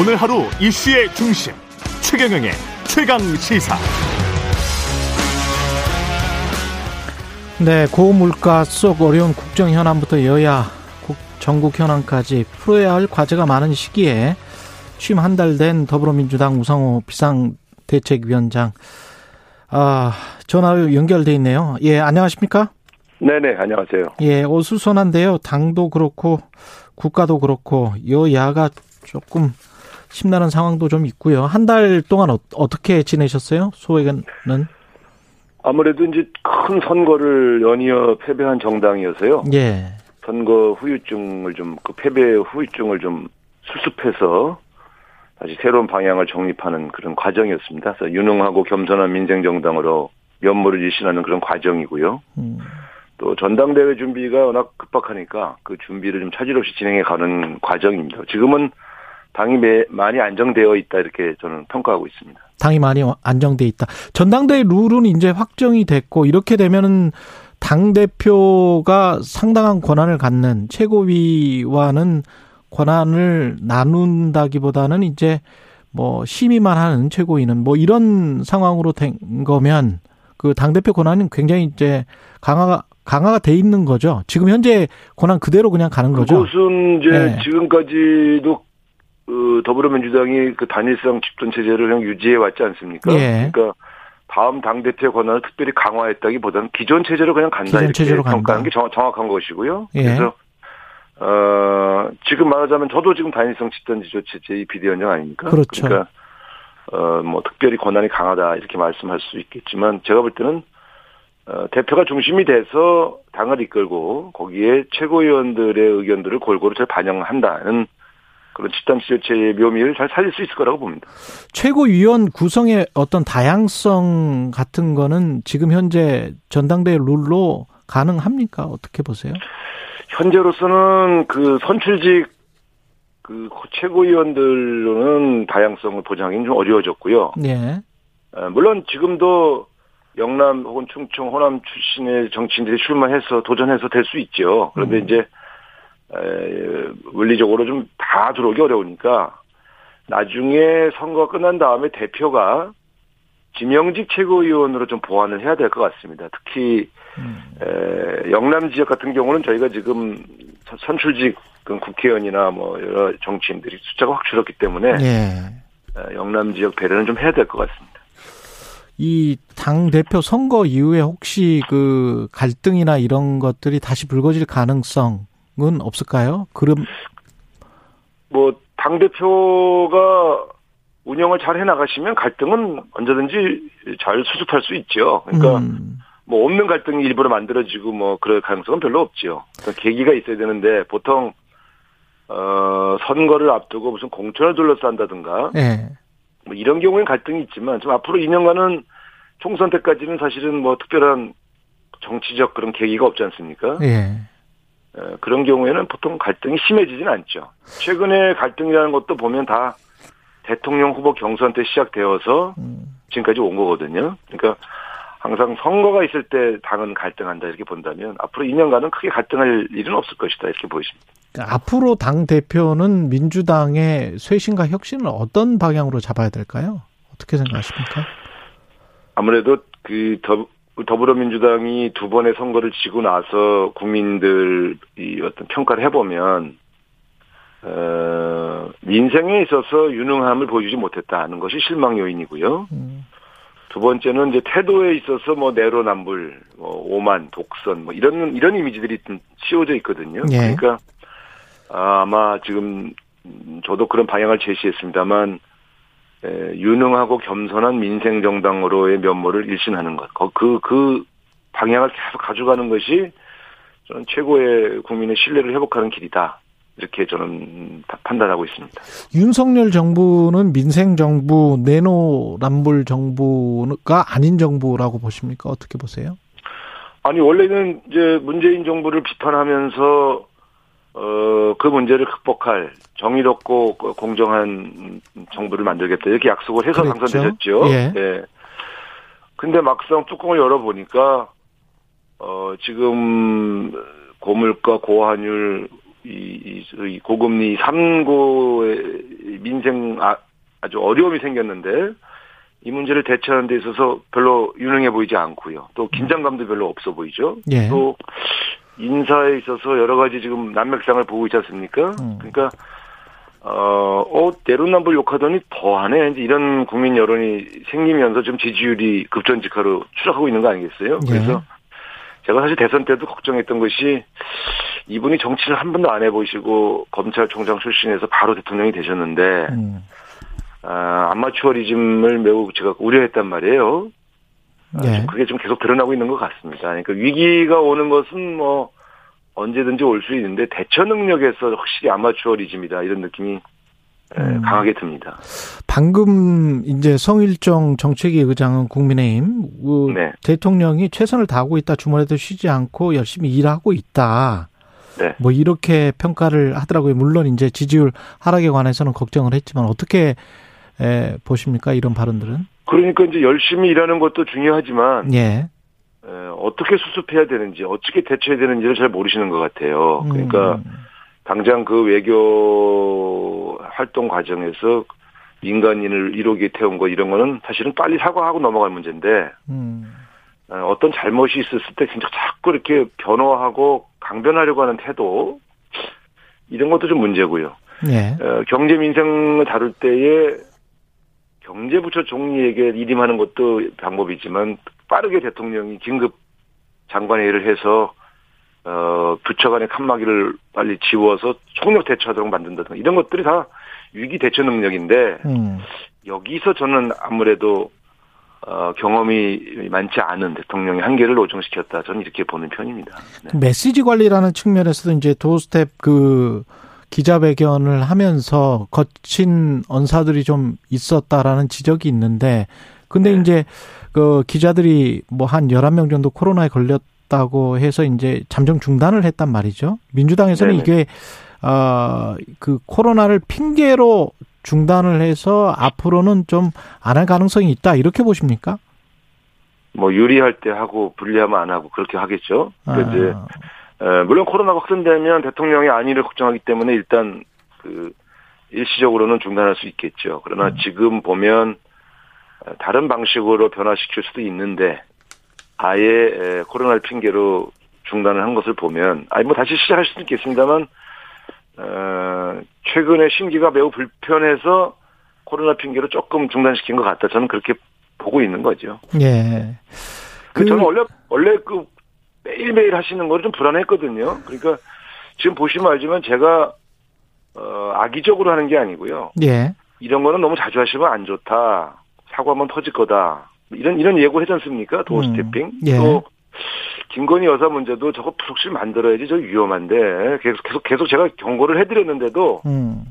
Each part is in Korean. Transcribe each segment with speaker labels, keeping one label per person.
Speaker 1: 오늘 하루 이슈의 중심 최경영의 최강 시사.
Speaker 2: 네, 고물가 속 어려운 국정 현안부터 여야 전국 현안까지 풀어야 할 과제가 많은 시기에 취임 한 달 된 더불어민주당 우상호 비상대책위원장 아 전화 연결돼 있네요. 예, 안녕하십니까?
Speaker 3: 네네, 안녕하세요.
Speaker 2: 예, 어수선한데요. 당도 그렇고 국가도 그렇고 여야가 조금 심란한 상황도 좀 있고요. 한 달 동안 어, 떻게 지내셨어요? 소외는?
Speaker 3: 아무래도 이제 큰 선거를 연이어 패배한 정당이어서요.
Speaker 2: 예.
Speaker 3: 선거 후유증을 좀, 그 패배 후유증을 좀 수습해서 다시 새로운 방향을 정립하는 그런 과정이었습니다. 그래서 유능하고 겸손한 민생정당으로 면모를 일신하는 그런 과정이고요. 음. 또 전당대회 준비가 워낙 급박하니까 그 준비를 좀 차질 없이 진행해 가는 과정입니다. 지금은 당이 매, 많이 안정되어 있다 이렇게 저는 평가하고 있습니다.
Speaker 2: 당이 많이 안정돼 있다. 전당대회 룰은 이제 확정이 됐고 이렇게 되면은 당 대표가 상당한 권한을 갖는 최고위와는 권한을 나눈다기보다는 이제 뭐 심의만 하는 최고위는 뭐 이런 상황으로 된 거면 그당 대표 권한은 굉장히 이제 강화가 강화가 돼 있는 거죠. 지금 현재 권한 그대로 그냥 가는 거죠.
Speaker 3: 그것은 이제 네. 지금까지도 그 더불어민주당이 그 단일성 집권 체제를 그냥 유지해 왔지 않습니까? 예. 그러니까 다음 당 대표 권한을 특별히 강화했다기보다는 기존 체제로 그냥 간다 기존 이렇게 평가하는 게 정, 확한 것이고요. 예. 그래서 어 지금 말하자면 저도 지금 단일성 집단 지조 체제의 비대위원장 아닙니까?
Speaker 2: 그렇죠.
Speaker 3: 그러니까 어뭐 특별히 권한이 강하다 이렇게 말씀할 수 있겠지만 제가 볼 때는 어, 대표가 중심이 돼서 당을 이끌고 거기에 최고위원들의 의견들을 골고루 잘 반영한다는 그런 집단 지조체의 묘미를 잘 살릴 수 있을 거라고 봅니다.
Speaker 2: 최고위원 구성의 어떤 다양성 같은 거는 지금 현재 전당대회 룰로 가능합니까? 어떻게 보세요?
Speaker 3: 현재로서는 그 선출직 그 최고위원들로는 다양성을 보장하기는 좀 어려워졌고요.
Speaker 2: 네.
Speaker 3: 물론 지금도 영남 혹은 충청, 호남 출신의 정치인들이 출마해서 도전해서 될 수 있죠. 그런데 음. 이제 에, 물리적으로 좀 다 들어오기 어려우니까 나중에 선거 끝난 다음에 대표가 지명직 최고위원으로 좀 보완을 해야 될 것 같습니다. 특히 음. 에, 영남 지역 같은 경우는 저희가 지금 선출직 국회의원이나 뭐 여러 정치인들이 숫자가 확 줄었기 때문에
Speaker 2: 예.
Speaker 3: 에, 영남 지역 배려는 좀 해야 될 것 같습니다.
Speaker 2: 이 당 대표 선거 이후에 혹시 그 갈등이나 이런 것들이 다시 불거질 가능성 은 없을까요? 그럼
Speaker 3: 뭐당 대표가 운영을 잘 해나가시면 갈등은 언제든지 잘 수습할 수 있죠. 그러니까 음. 뭐 없는 갈등이 일부러 만들어지고 뭐 그럴 가능성은 별로 없죠. 그러니까 계기가 있어야 되는데 보통 어 선거를 앞두고 무슨 공천을 둘러싼다든가
Speaker 2: 네.
Speaker 3: 뭐 이런 경우엔 갈등이 있지만 좀 앞으로 2년간은 총선 때까지는 사실은 뭐 특별한 정치적 그런 계기가 없지 않습니까?
Speaker 2: 예.
Speaker 3: 그런 경우에는 보통 갈등이 심해지진 않죠. 최근에 갈등이라는 것도 보면 다 대통령 후보 경선 때 시작되어서 음. 지금까지 온 거거든요. 그러니까 항상 선거가 있을 때 당은 갈등한다 이렇게 본다면 앞으로 2년간은 크게 갈등할 일은 없을 것이다 이렇게 보이십니다.
Speaker 2: 그러니까 앞으로 당 대표는 민주당의 쇄신과 혁신을 어떤 방향으로 잡아야 될까요? 어떻게 생각하십니까?
Speaker 3: 아무래도 그 더, 더불어민주당이 두 번의 선거를 지고 나서 국민들이 어떤 평가를 해보면 어, 민생에 있어서 유능함을 보여주지 못했다는 것이 실망 요인이고요. 음. 두 번째는 이제 태도에 있어서 뭐 내로남불, 뭐 오만, 독선, 뭐 이런 이런 이미지들이 좀 씌워져 있거든요.
Speaker 2: 예.
Speaker 3: 그러니까 아마 지금 저도 그런 방향을 제시했습니다만 에, 유능하고 겸손한 민생 정당으로의 면모를 일신하는 것, 그그 그 방향을 계속 가져가는 것이 저는 최고의 국민의 신뢰를 회복하는 길이다. 이렇게 저는 판단하고 있습니다.
Speaker 2: 윤석열 정부는 민생 정부, 내노남불 정부가 아닌 정부라고 보십니까? 어떻게 보세요?
Speaker 3: 아니 원래는 이제 문재인 정부를 비판하면서 어, 그 문제를 극복할 정의롭고 공정한 정부를 만들겠다 이렇게 약속을 해서 그랬죠? 당선되셨죠.
Speaker 2: 예.
Speaker 3: 네. 근데 막상 뚜껑을 열어보니까 어, 지금 고물가, 고환율, 이, 이 고금리 3고의 민생 아, 아주 어려움이 생겼는데 이 문제를 대처하는 데 있어서 별로 유능해 보이지 않고요. 또 긴장감도 별로 없어 보이죠.
Speaker 2: 예.
Speaker 3: 또 인사에 있어서 여러 가지 지금 난맥상을 보고 있지 않습니까?
Speaker 2: 음.
Speaker 3: 그러니까 어, 어, 내로남불 욕하더니 더하네. 이제 이런 국민 여론이 생기면서 좀 지지율이 급전직하로 추락하고 있는 거 아니겠어요?
Speaker 2: 예.
Speaker 3: 그래서 제가 사실 대선 때도 걱정했던 것이 이분이 정치를 한 번도 안 해보시고 검찰총장 출신에서 바로 대통령이 되셨는데
Speaker 2: 음.
Speaker 3: 아, 아마추어리즘을 매우 제가 우려했단 말이에요. 아,
Speaker 2: 예.
Speaker 3: 좀 그게 좀 계속 드러나고 있는 것 같습니다. 그러니까 위기가 오는 것은 뭐 언제든지 올 수 있는데 대처 능력에서 확실히 아마추어리즘이다 이런 느낌이 에,
Speaker 2: 음.
Speaker 3: 강하게 듭니다.
Speaker 2: 방금 이제 성일정 정책위 의장은 국민의힘 그
Speaker 3: 네.
Speaker 2: 대통령이 최선을 다하고 있다 주말에도 쉬지 않고 열심히 일하고 있다.
Speaker 3: 네.
Speaker 2: 뭐 이렇게 평가를 하더라고요. 물론 이제 지지율 하락에 관해서는 걱정을 했지만 어떻게 에, 보십니까 이런 발언들은?
Speaker 3: 그러니까 이제 열심히 일하는 것도 중요하지만
Speaker 2: 예.
Speaker 3: 에, 어떻게 수습해야 되는지 어떻게 대처해야 되는지를 잘 모르시는 것 같아요. 그러니까
Speaker 2: 음.
Speaker 3: 당장 그 외교 활동 과정에서 민간인을 1호기에 태운 거 이런 거는 사실은 빨리 사과하고 넘어갈 문제인데
Speaker 2: 음.
Speaker 3: 어, 어떤 잘못이 있었을 때 진짜 자꾸 이렇게 변호하고 강변하려고 하는 태도 이런 것도 좀 문제고요.
Speaker 2: 예.
Speaker 3: 어, 경제 민생을 다룰 때에 경제부처 총리에게 일임하는 것도 방법이지만 빠르게 대통령이 긴급 장관회의를 해서 어, 부처 간의 칸막이를 빨리 지워서 총력 대처하도록 만든다든가 이런 것들이 다 위기 대처 능력인데
Speaker 2: 음.
Speaker 3: 여기서 저는 아무래도 어, 경험이 많지 않은 대통령의 한계를 노정시켰다. 저는 이렇게 보는 편입니다. 네.
Speaker 2: 메시지 관리라는 측면에서도 이제 도스텝 그 기자회견을 하면서 거친 언사들이 좀 있었다라는 지적이 있는데 근데
Speaker 3: 네.
Speaker 2: 이제 그 기자들이 뭐한 11명 정도 코로나에 걸렸다고 해서 이제 잠정 중단을 했단 말이죠. 민주당에서는
Speaker 3: 네네.
Speaker 2: 이게 아그 코로나를 핑계로 중단을 해서 앞으로는 좀 안 할 가능성이 있다 이렇게 보십니까?
Speaker 3: 뭐 유리할 때 하고 불리하면 안 하고 그렇게 하겠죠. 그 이제
Speaker 2: 아,
Speaker 3: 에, 물론 코로나가 확산되면 대통령의 안위를 걱정하기 때문에 일단 그 일시적으로는 중단할 수 있겠죠. 그러나
Speaker 2: 음.
Speaker 3: 지금 보면 어, 다른 방식으로 변화시킬 수도 있는데 아예 에, 코로나를 핑계로 중단을 한 것을 보면 아니 뭐 다시 시작할 수도 있겠습니다만 어, 최근에 심기가 매우 불편해서 코로나 핑계로 조금 중단시킨 것 같다. 저는 그렇게 보고 있는 거죠.
Speaker 2: 예.
Speaker 3: 그
Speaker 2: 그-
Speaker 3: 저는 원래 원래 그 매일매일 하시는 거를 좀 불안했거든요. 그러니까 지금 보시면 알지만 제가 어 악의적으로 하는 게 아니고요.
Speaker 2: 예.
Speaker 3: 이런 거는 너무 자주 하시면 안 좋다. 사고하면 터질 거다. 이런 이런 예고 하지 않습니까? 도어
Speaker 2: 음,
Speaker 3: 스태핑.
Speaker 2: 예.
Speaker 3: 또 김건희 여사 문제도 저거 부속실 만들어야지 저 위험한데 계속 계속 계속 제가 경고를 해드렸는데도
Speaker 2: 음.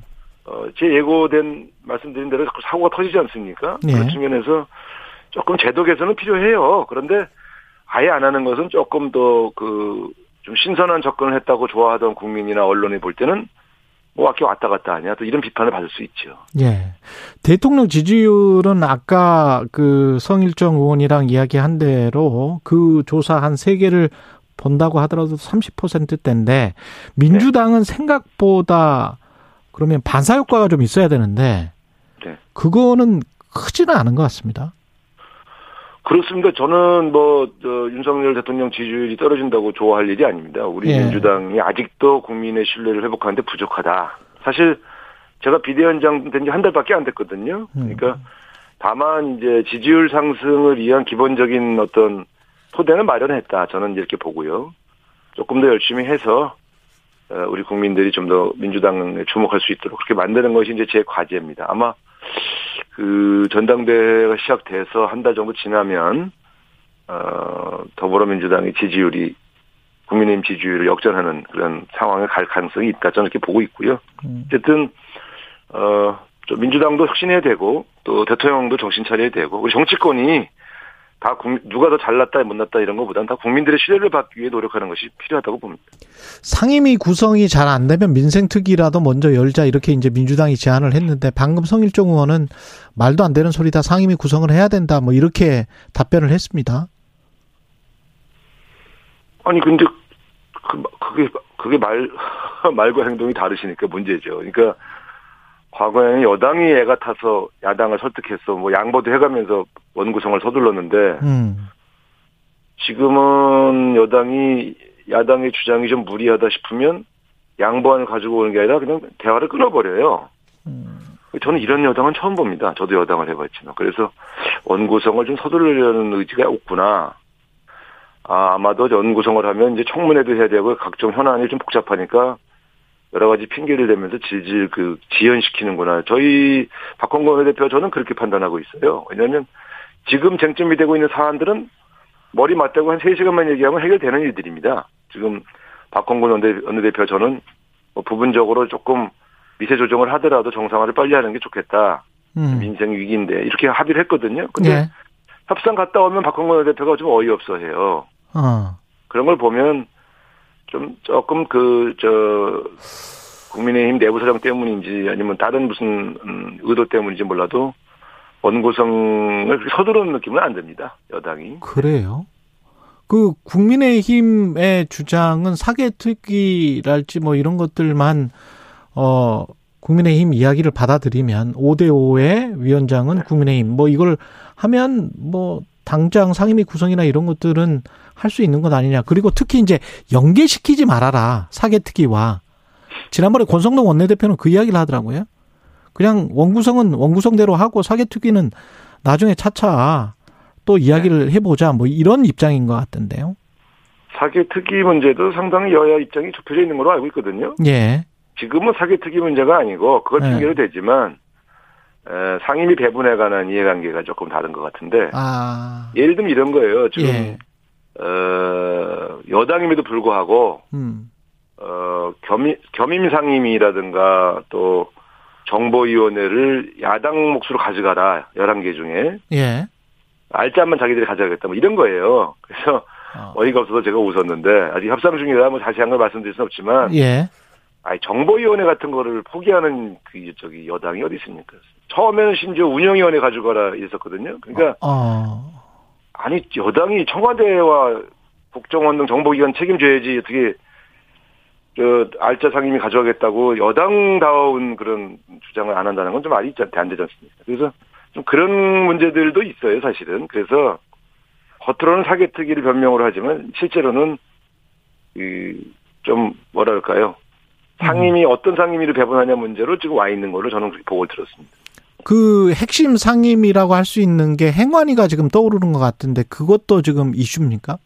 Speaker 3: 어, 제 예고된 말씀드린 대로 자꾸 사고가 터지지 않습니까?
Speaker 2: 예.
Speaker 3: 그런 측면에서 조금 제도 개선은 필요해요. 그런데 아예 안 하는 것은 조금 더 그 좀 신선한 접근을 했다고 좋아하던 국민이나 언론이 볼 때는 뭐 이렇게 왔다 갔다 하냐 또 이런 비판을 받을 수 있죠.
Speaker 2: 예. 대통령 지지율은 아까 그 성일정 의원이랑 이야기한 대로 그 조사 한 세 개를 본다고 하더라도 30%대인데 민주당은 생각보다 그러면 반사 효과가 좀 있어야 되는데
Speaker 3: 네.
Speaker 2: 그거는 크지는 않은 것 같습니다.
Speaker 3: 그렇습니다. 저는 뭐, 저, 윤석열 대통령 지지율이 떨어진다고 좋아할 일이 아닙니다. 우리
Speaker 2: 예.
Speaker 3: 민주당이 아직도 국민의 신뢰를 회복하는데 부족하다. 사실 제가 비대위원장 된 지 한 달밖에 안 됐거든요. 그러니까 다만 이제 지지율 상승을 위한 기본적인 어떤 토대는 마련했다. 저는 이렇게 보고요. 조금 더 열심히 해서 어, 우리 국민들이 좀 더 민주당에 주목할 수 있도록 그렇게 만드는 것이 이제 제 과제입니다. 아마 그 전당대회가 시작돼서 한 달 정도 지나면 어 더불어민주당의 지지율이 국민의힘 지지율을 역전하는 그런 상황에 갈 가능성이 있다 저는 이렇게 보고 있고요.
Speaker 2: 음.
Speaker 3: 어쨌든 어좀 민주당도 혁신해야 되고 또 대통령도 정신 차려야 되고 우리 정치권이 다 국- 누가 더 잘났다 못났다 이런 것보다는 다 국민들의 신뢰를 받기 위해 노력하는 것이 필요하다고 봅니다.
Speaker 2: 상임위 구성이 잘 안 되면 민생특위라도 먼저 열자 이렇게 이제 민주당이 제안을 했는데 방금 성일종 의원은 말도 안 되는 소리다 상임위 구성을 해야 된다 뭐 이렇게 답변을 했습니다.
Speaker 3: 아니 근데 그, 그게 그게 말 말과 행동이 다르시니까 문제죠. 그러니까 과거에는 여당이 애가 타서 야당을 설득해서 뭐 양보도 해가면서 원구성을 서둘렀는데
Speaker 2: 음.
Speaker 3: 지금은 여당이 야당의 주장이 좀 무리하다 싶으면 양보안을 가지고 오는 게 아니라 그냥 대화를 끊어버려요.
Speaker 2: 음.
Speaker 3: 저는 이런 여당은 처음 봅니다. 저도 여당을 해봤지만. 그래서 원구성을 좀 서두르려는 의지가 없구나. 아, 아마도 원구성을 하면 이제 청문회도 해야 되고 각종 현안이 좀 복잡하니까 여러 가지 핑계를 대면서 질질 그 지연시키는구나. 저희 박홍건 대표 저는 그렇게 판단하고 있어요. 왜냐하면 지금 쟁점이 되고 있는 사안들은 머리 맞대고 한 3시간만 얘기하면 해결되는 일들입니다. 지금 박홍근 원내대표 저는 뭐 부분적으로 조금 미세 조정을 하더라도 정상화를 빨리 하는 게 좋겠다.
Speaker 2: 음.
Speaker 3: 민생 위기인데 이렇게 합의를 했거든요. 근데
Speaker 2: 예.
Speaker 3: 협상 갔다 오면 박홍근 대표가 좀 어이없어 해요.
Speaker 2: 어.
Speaker 3: 그런 걸 보면 좀 조금 그 저 국민의힘 내부 사정 때문인지 아니면 다른 무슨 음, 의도 때문인지 몰라도 그렇게 서두르는 느낌은 안 듭니다. 여당이.
Speaker 2: 그래요. 그 국민의힘의 주장은 사개특위랄지 뭐 이런 것들만 어 국민의힘 이야기를 받아들이면 5대 5의 위원장은 국민의힘 뭐 이걸 하면 뭐 당장 상임위 구성이나 이런 것들은 할 수 있는 것 아니냐. 그리고 특히 이제 연계시키지 말아라. 사개특위와 지난번에 권성동 원내대표는 그 이야기를 하더라고요. 그냥 원구성은 원구성대로 하고 사개특위는 나중에 차차 또 이야기를 해보자 뭐 이런 입장인 것 같던데요.
Speaker 3: 사개특위 문제도 상당히 여야 입장이 좁혀져 있는 걸로 알고 있거든요.
Speaker 2: 예.
Speaker 3: 지금은 사개특위 문제가 아니고 그걸
Speaker 2: 네.
Speaker 3: 핑계로 대지만 에, 상임위 배분에 관한 이해관계가 조금 다른 것 같은데
Speaker 2: 아.
Speaker 3: 예를 들면 이런 거예요. 지금
Speaker 2: 예.
Speaker 3: 어, 여당임에도 불구하고
Speaker 2: 음.
Speaker 3: 어, 겸임, 겸임 상임위라든가 또 정보위원회를 야당 몫으로 가져가라. 11개 중에.
Speaker 2: 예.
Speaker 3: 알짜만 자기들이 가져가겠다. 뭐 이런 거예요. 그래서
Speaker 2: 어.
Speaker 3: 어이가 없어서 제가 웃었는데 아직 협상 중이라 뭐 자세한 걸 말씀드릴 수는 없지만
Speaker 2: 예.
Speaker 3: 아니 정보위원회 같은 거를 포기하는 그 저기 여당이 어디 있습니까? 처음에는 심지어 운영위원회 가져가라 이랬었거든요. 그러니까
Speaker 2: 어.
Speaker 3: 아니 여당이 청와대와 국정원 등 정보기관 책임져야지 어떻게 저 알짜 상임위 가져가겠다고 여당다운 그런 주장을 안 한다는 건 좀 말이 안 되지 않습니까? 그래서 좀 그런 문제들도 있어요, 사실은. 그래서 겉으로는 사개특위를 변명으로 하지만 실제로는 이좀 뭐랄까요? 상임위 어떤 상임위를 배분하냐 문제로 지금 와 있는 걸로 저는 보고 들었습니다.
Speaker 2: 그 핵심 상임이라고 할 수 있는 게 행안위가 지금 떠오르는 것 같은데 그것도 지금 이슈입니까?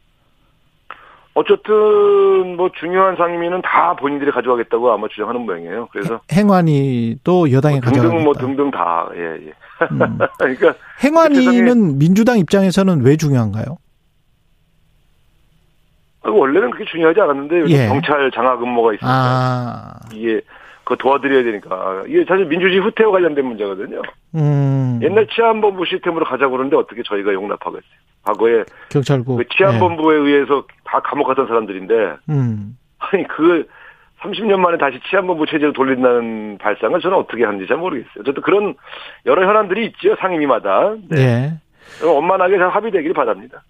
Speaker 3: 어쨌든 뭐 중요한 상임위는 다 본인들이 가져가겠다고 아마 주장하는 모양이에요. 그래서
Speaker 2: 행안위도 여당이
Speaker 3: 뭐 등등
Speaker 2: 가져가겠다.
Speaker 3: 뭐 등등 다 예, 예.
Speaker 2: 음.
Speaker 3: 그러니까
Speaker 2: 행안위는 민주당 입장에서는 왜 중요한가요?
Speaker 3: 원래는 그렇게 중요하지 않았는데
Speaker 2: 예.
Speaker 3: 경찰 장악 음모가 있으니까
Speaker 2: 아,
Speaker 3: 이게 그거 도와드려야 되니까 이게 사실 민주주의 후퇴와 관련된 문제거든요.
Speaker 2: 음.
Speaker 3: 옛날 치안본부 시스템으로 가자고 그러는데 어떻게 저희가 용납하겠어요? 과거에
Speaker 2: 경찰국.
Speaker 3: 그 치안본부에 의해서 다 감옥 갔던 사람들인데
Speaker 2: 예. 음.
Speaker 3: 아니 그 30년 만에 다시 치안본부 체제로 돌린다는 발상을 저는 어떻게 하는지 잘 모르겠어요. 어쨌든 그런 여러 현안들이 있죠 상임위마다. 네.
Speaker 2: 예.
Speaker 3: 원만하게 잘 합의되기를 바랍니다.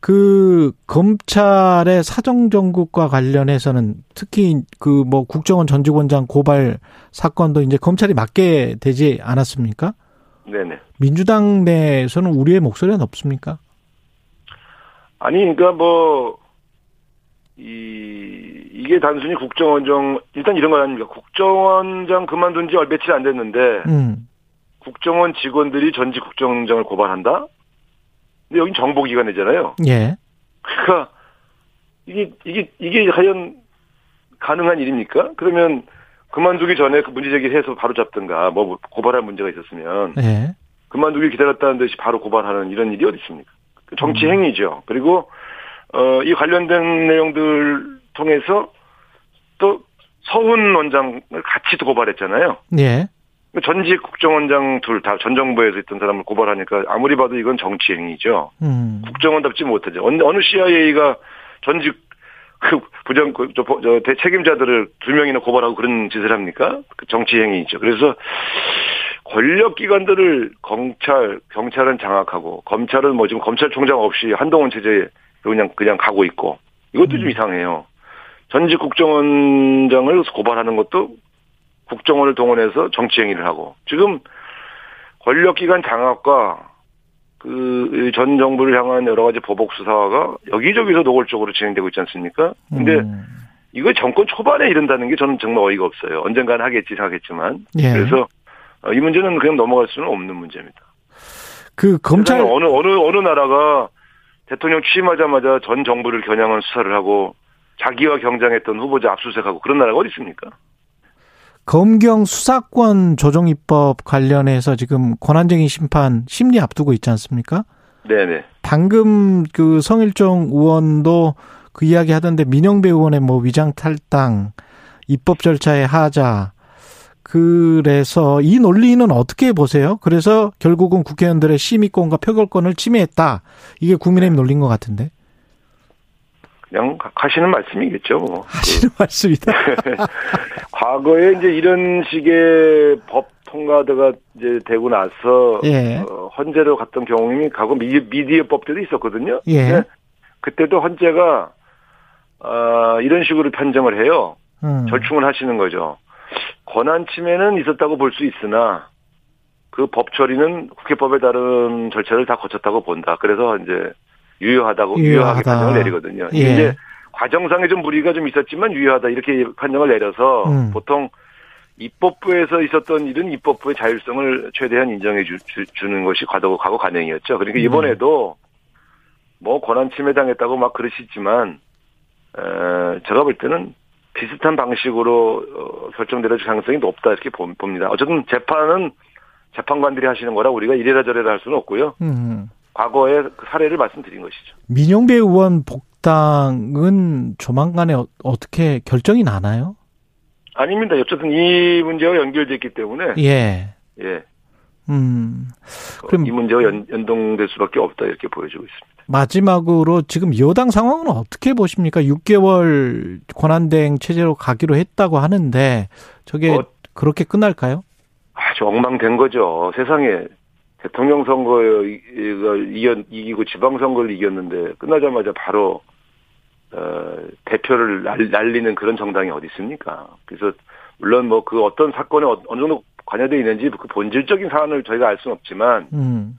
Speaker 2: 그 검찰의 사정 정국과 관련해서는 특히 그 뭐 국정원 전직원장 고발 사건도 이제 검찰이 맡게 되지 않았습니까?
Speaker 3: 네네.
Speaker 2: 민주당 내에서는 우리의 목소리는 없습니까?
Speaker 3: 아니, 그러니까 뭐, 이, 이게 단순히 국정원장, 일단 이런 거 아닙니까? 국정원장 그만둔 지 며칠 안 됐는데,
Speaker 2: 음.
Speaker 3: 국정원 직원들이 전직 국정원장을 고발한다? 근데 여긴 정보기관이잖아요.
Speaker 2: 예.
Speaker 3: 그러니까, 이게, 이게, 이게 과연 가능한 일입니까? 그러면 그만두기 전에 그 문제 제기를 해서 바로 잡든가, 뭐 고발할 문제가 있었으면,
Speaker 2: 예.
Speaker 3: 그만두길 기다렸다는 듯이 바로 고발하는 이런 일이 어디 있습니까? 그 정치
Speaker 2: 음.
Speaker 3: 행위죠. 그리고 어, 이 관련된 내용들 통해서 또 서훈 원장을 같이 또 고발했잖아요.
Speaker 2: 예.
Speaker 3: 전직 국정원장 둘 다 전 정부에서 있던 사람을 고발하니까 아무리 봐도 이건 정치 행위죠.
Speaker 2: 음.
Speaker 3: 국정원답지 못하죠. 어느, 어느 CIA가 전직 그 부정 그, 저, 저 대책임자들을 두 명이나 고발하고 그런 짓을 합니까? 그 정치 행위죠. 그래서 권력 기관들을 검찰, 경찰은 장악하고 검찰은 뭐 지금 검찰총장 없이 한동훈 체제에 그냥 그냥 가고 있고 이것도 좀
Speaker 2: 음.
Speaker 3: 이상해요. 전직 국정원장을 고발하는 것도 국정원을 동원해서 정치 행위를 하고 지금 권력기관 장악과 그 전 정부를 향한 여러 가지 보복 수사가 여기저기서 노골적으로 진행되고 있지 않습니까? 근데
Speaker 2: 음.
Speaker 3: 이거 정권 초반에 이른다는 게 저는 정말 어이가 없어요. 언젠가는 하겠지 하겠지만
Speaker 2: 예.
Speaker 3: 그래서 어, 이 문제는 그냥 넘어갈 수는 없는 문제입니다.
Speaker 2: 그 검찰
Speaker 3: 어느 어느 어느 나라가 대통령 취임하자마자 전 정부를 겨냥한 수사를 하고 자기와 경쟁했던 후보자 압수수색하고 그런 나라가 어디 있습니까?
Speaker 2: 검경 수사권 조정 입법 관련해서 지금 권한쟁의 심판 심리 앞두고 있지 않습니까?
Speaker 3: 네네.
Speaker 2: 방금 그 성일종 의원도 그 이야기 하던데 민영배 의원의 뭐 위장 탈당, 입법 절차의 하자. 그래서 이 논리는 어떻게 보세요? 그래서 결국은 국회의원들의 심의권과 표결권을 침해했다. 이게 국민의힘 논리인 것 같은데.
Speaker 3: 그냥 하시는 말씀이겠죠. 뭐.
Speaker 2: 하시는 말씀이다.
Speaker 3: 과거에 이제 이런 식의 법 통과가 이제 되고 나서
Speaker 2: 예.
Speaker 3: 어, 헌재로 갔던 경험이 과거 미, 미디어법 때도 있었거든요.
Speaker 2: 예.
Speaker 3: 근데 그때도 헌재가 아, 이런 식으로 판정을 해요.
Speaker 2: 음.
Speaker 3: 절충을 하시는 거죠. 권한 침해는 있었다고 볼 수 있으나 그 법 처리는 국회법에 따른 절차를 다 거쳤다고 본다. 그래서 이제 유효하다고 유효하게
Speaker 2: 유효하다.
Speaker 3: 판정을 내리거든요.
Speaker 2: 예.
Speaker 3: 이제 과정상에 좀 무리가 좀 있었지만 유효하다 이렇게 판정을 내려서
Speaker 2: 음.
Speaker 3: 보통 입법부에서 있었던 일은 입법부의 자율성을 최대한 인정해 주, 는 것이 과거 과거 관행이었죠. 그러니까
Speaker 2: 음.
Speaker 3: 이번에도 뭐 권한 침해 당했다고 막 그러시지만 에, 제가 볼 때는 비슷한 방식으로 어, 결정될 가능성이 높다 이렇게 보- 봅니다. 어쨌든 재판은 재판관들이 하시는 거라 우리가 이래라 저래라 할 수는 없고요.
Speaker 2: 음.
Speaker 3: 과거의 그 사례를 말씀드린 것이죠.
Speaker 2: 민영배 의원 복 당은 조만간에 어, 어떻게 결정이 나나요?
Speaker 3: 아닙니다. 어쨌든 이 문제와 연결됐기 때문에
Speaker 2: 예.
Speaker 3: 예,
Speaker 2: 음.
Speaker 3: 어,
Speaker 2: 그럼-
Speaker 3: 이 문제와 연, 연동될 수밖에 없다 이렇게 보여지고 있습니다.
Speaker 2: 마지막으로 지금 여당 상황은 어떻게 보십니까? 6개월 권한대행 체제로 가기로 했다고 하는데 저게
Speaker 3: 어.
Speaker 2: 그렇게 끝날까요?
Speaker 3: 아주 엉망된 거죠. 세상에 대통령 이겨, 이기고 지방선거를 이겼는데 끝나자마자 바로 어, 대표를 날, 날리는 그런 정당이 어디 있습니까? 그래서 물론 뭐 그 어떤 사건에 어- 어느 정도 관여되어 있는지 그 본질적인 사안을 저희가 알 수는 없지만
Speaker 2: 음.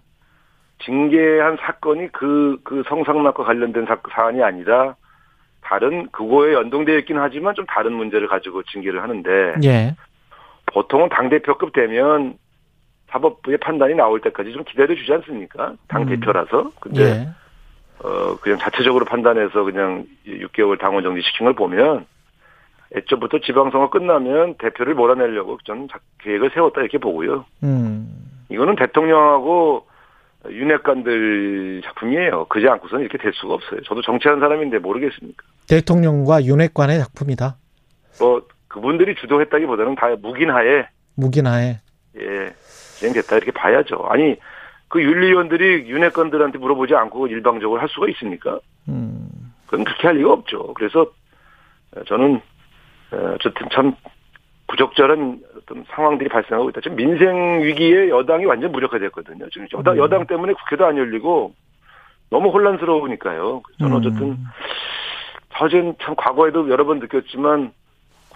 Speaker 3: 징계한 사건이 그, 그 성상납과 관련된 사, 사안이 아니라 다른 그거에 연동되어 있긴 하지만 좀 다른 문제를 가지고 징계를 하는데
Speaker 2: 예.
Speaker 3: 보통은 당 대표급 되면 사법부의 판단이 나올 때까지 좀 기다려 주지 않습니까? 당 대표라서. 근데,
Speaker 2: 예.
Speaker 3: 어, 그냥 자체적으로 판단해서 그냥 6개월 당원 정지 시킨 걸 보면 애초부터 지방선거 끝나면 대표를 몰아내려고 저는 자- 계획을 세웠다 이렇게 보고요.
Speaker 2: 음.
Speaker 3: 이거는 대통령하고 윤핵관들 작품이에요. 그지 않고서는 이렇게 될 수가 없어요. 저도 정치하는 사람인데 모르겠습니까?
Speaker 2: 대통령과 윤핵관의 작품이다.
Speaker 3: 뭐, 그분들이 주도했다기보다는 다 묵인하에
Speaker 2: 무기나에.
Speaker 3: 예, 진행됐다 이렇게 봐야죠. 아니 그 윤리위원들이 윤핵관들한테 물어보지 않고 일방적으로 할 수가 있습니까?
Speaker 2: 음.
Speaker 3: 그건 그렇게 할 리가 없죠. 그래서 저는 어, 어쨌든 참 부적절한 어떤 상황들이 발생하고 있다. 지금 민생 위기에 여당이 완전 무력화됐거든요. 지금 여당,
Speaker 2: 음.
Speaker 3: 여당 때문에 국회도 안 열리고 너무 혼란스러우니까요. 저는 어쨌든
Speaker 2: 음.
Speaker 3: 사실 참 과거에도 여러 번 느꼈지만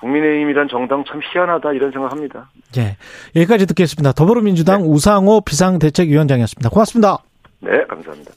Speaker 3: 국민의힘이란 정당 참 희한하다 이런 생각합니다.
Speaker 2: 예. 여기까지 듣겠습니다. 더불어민주당 우상호 비상대책위원장이었습니다. 고맙습니다.
Speaker 3: 네, 감사합니다.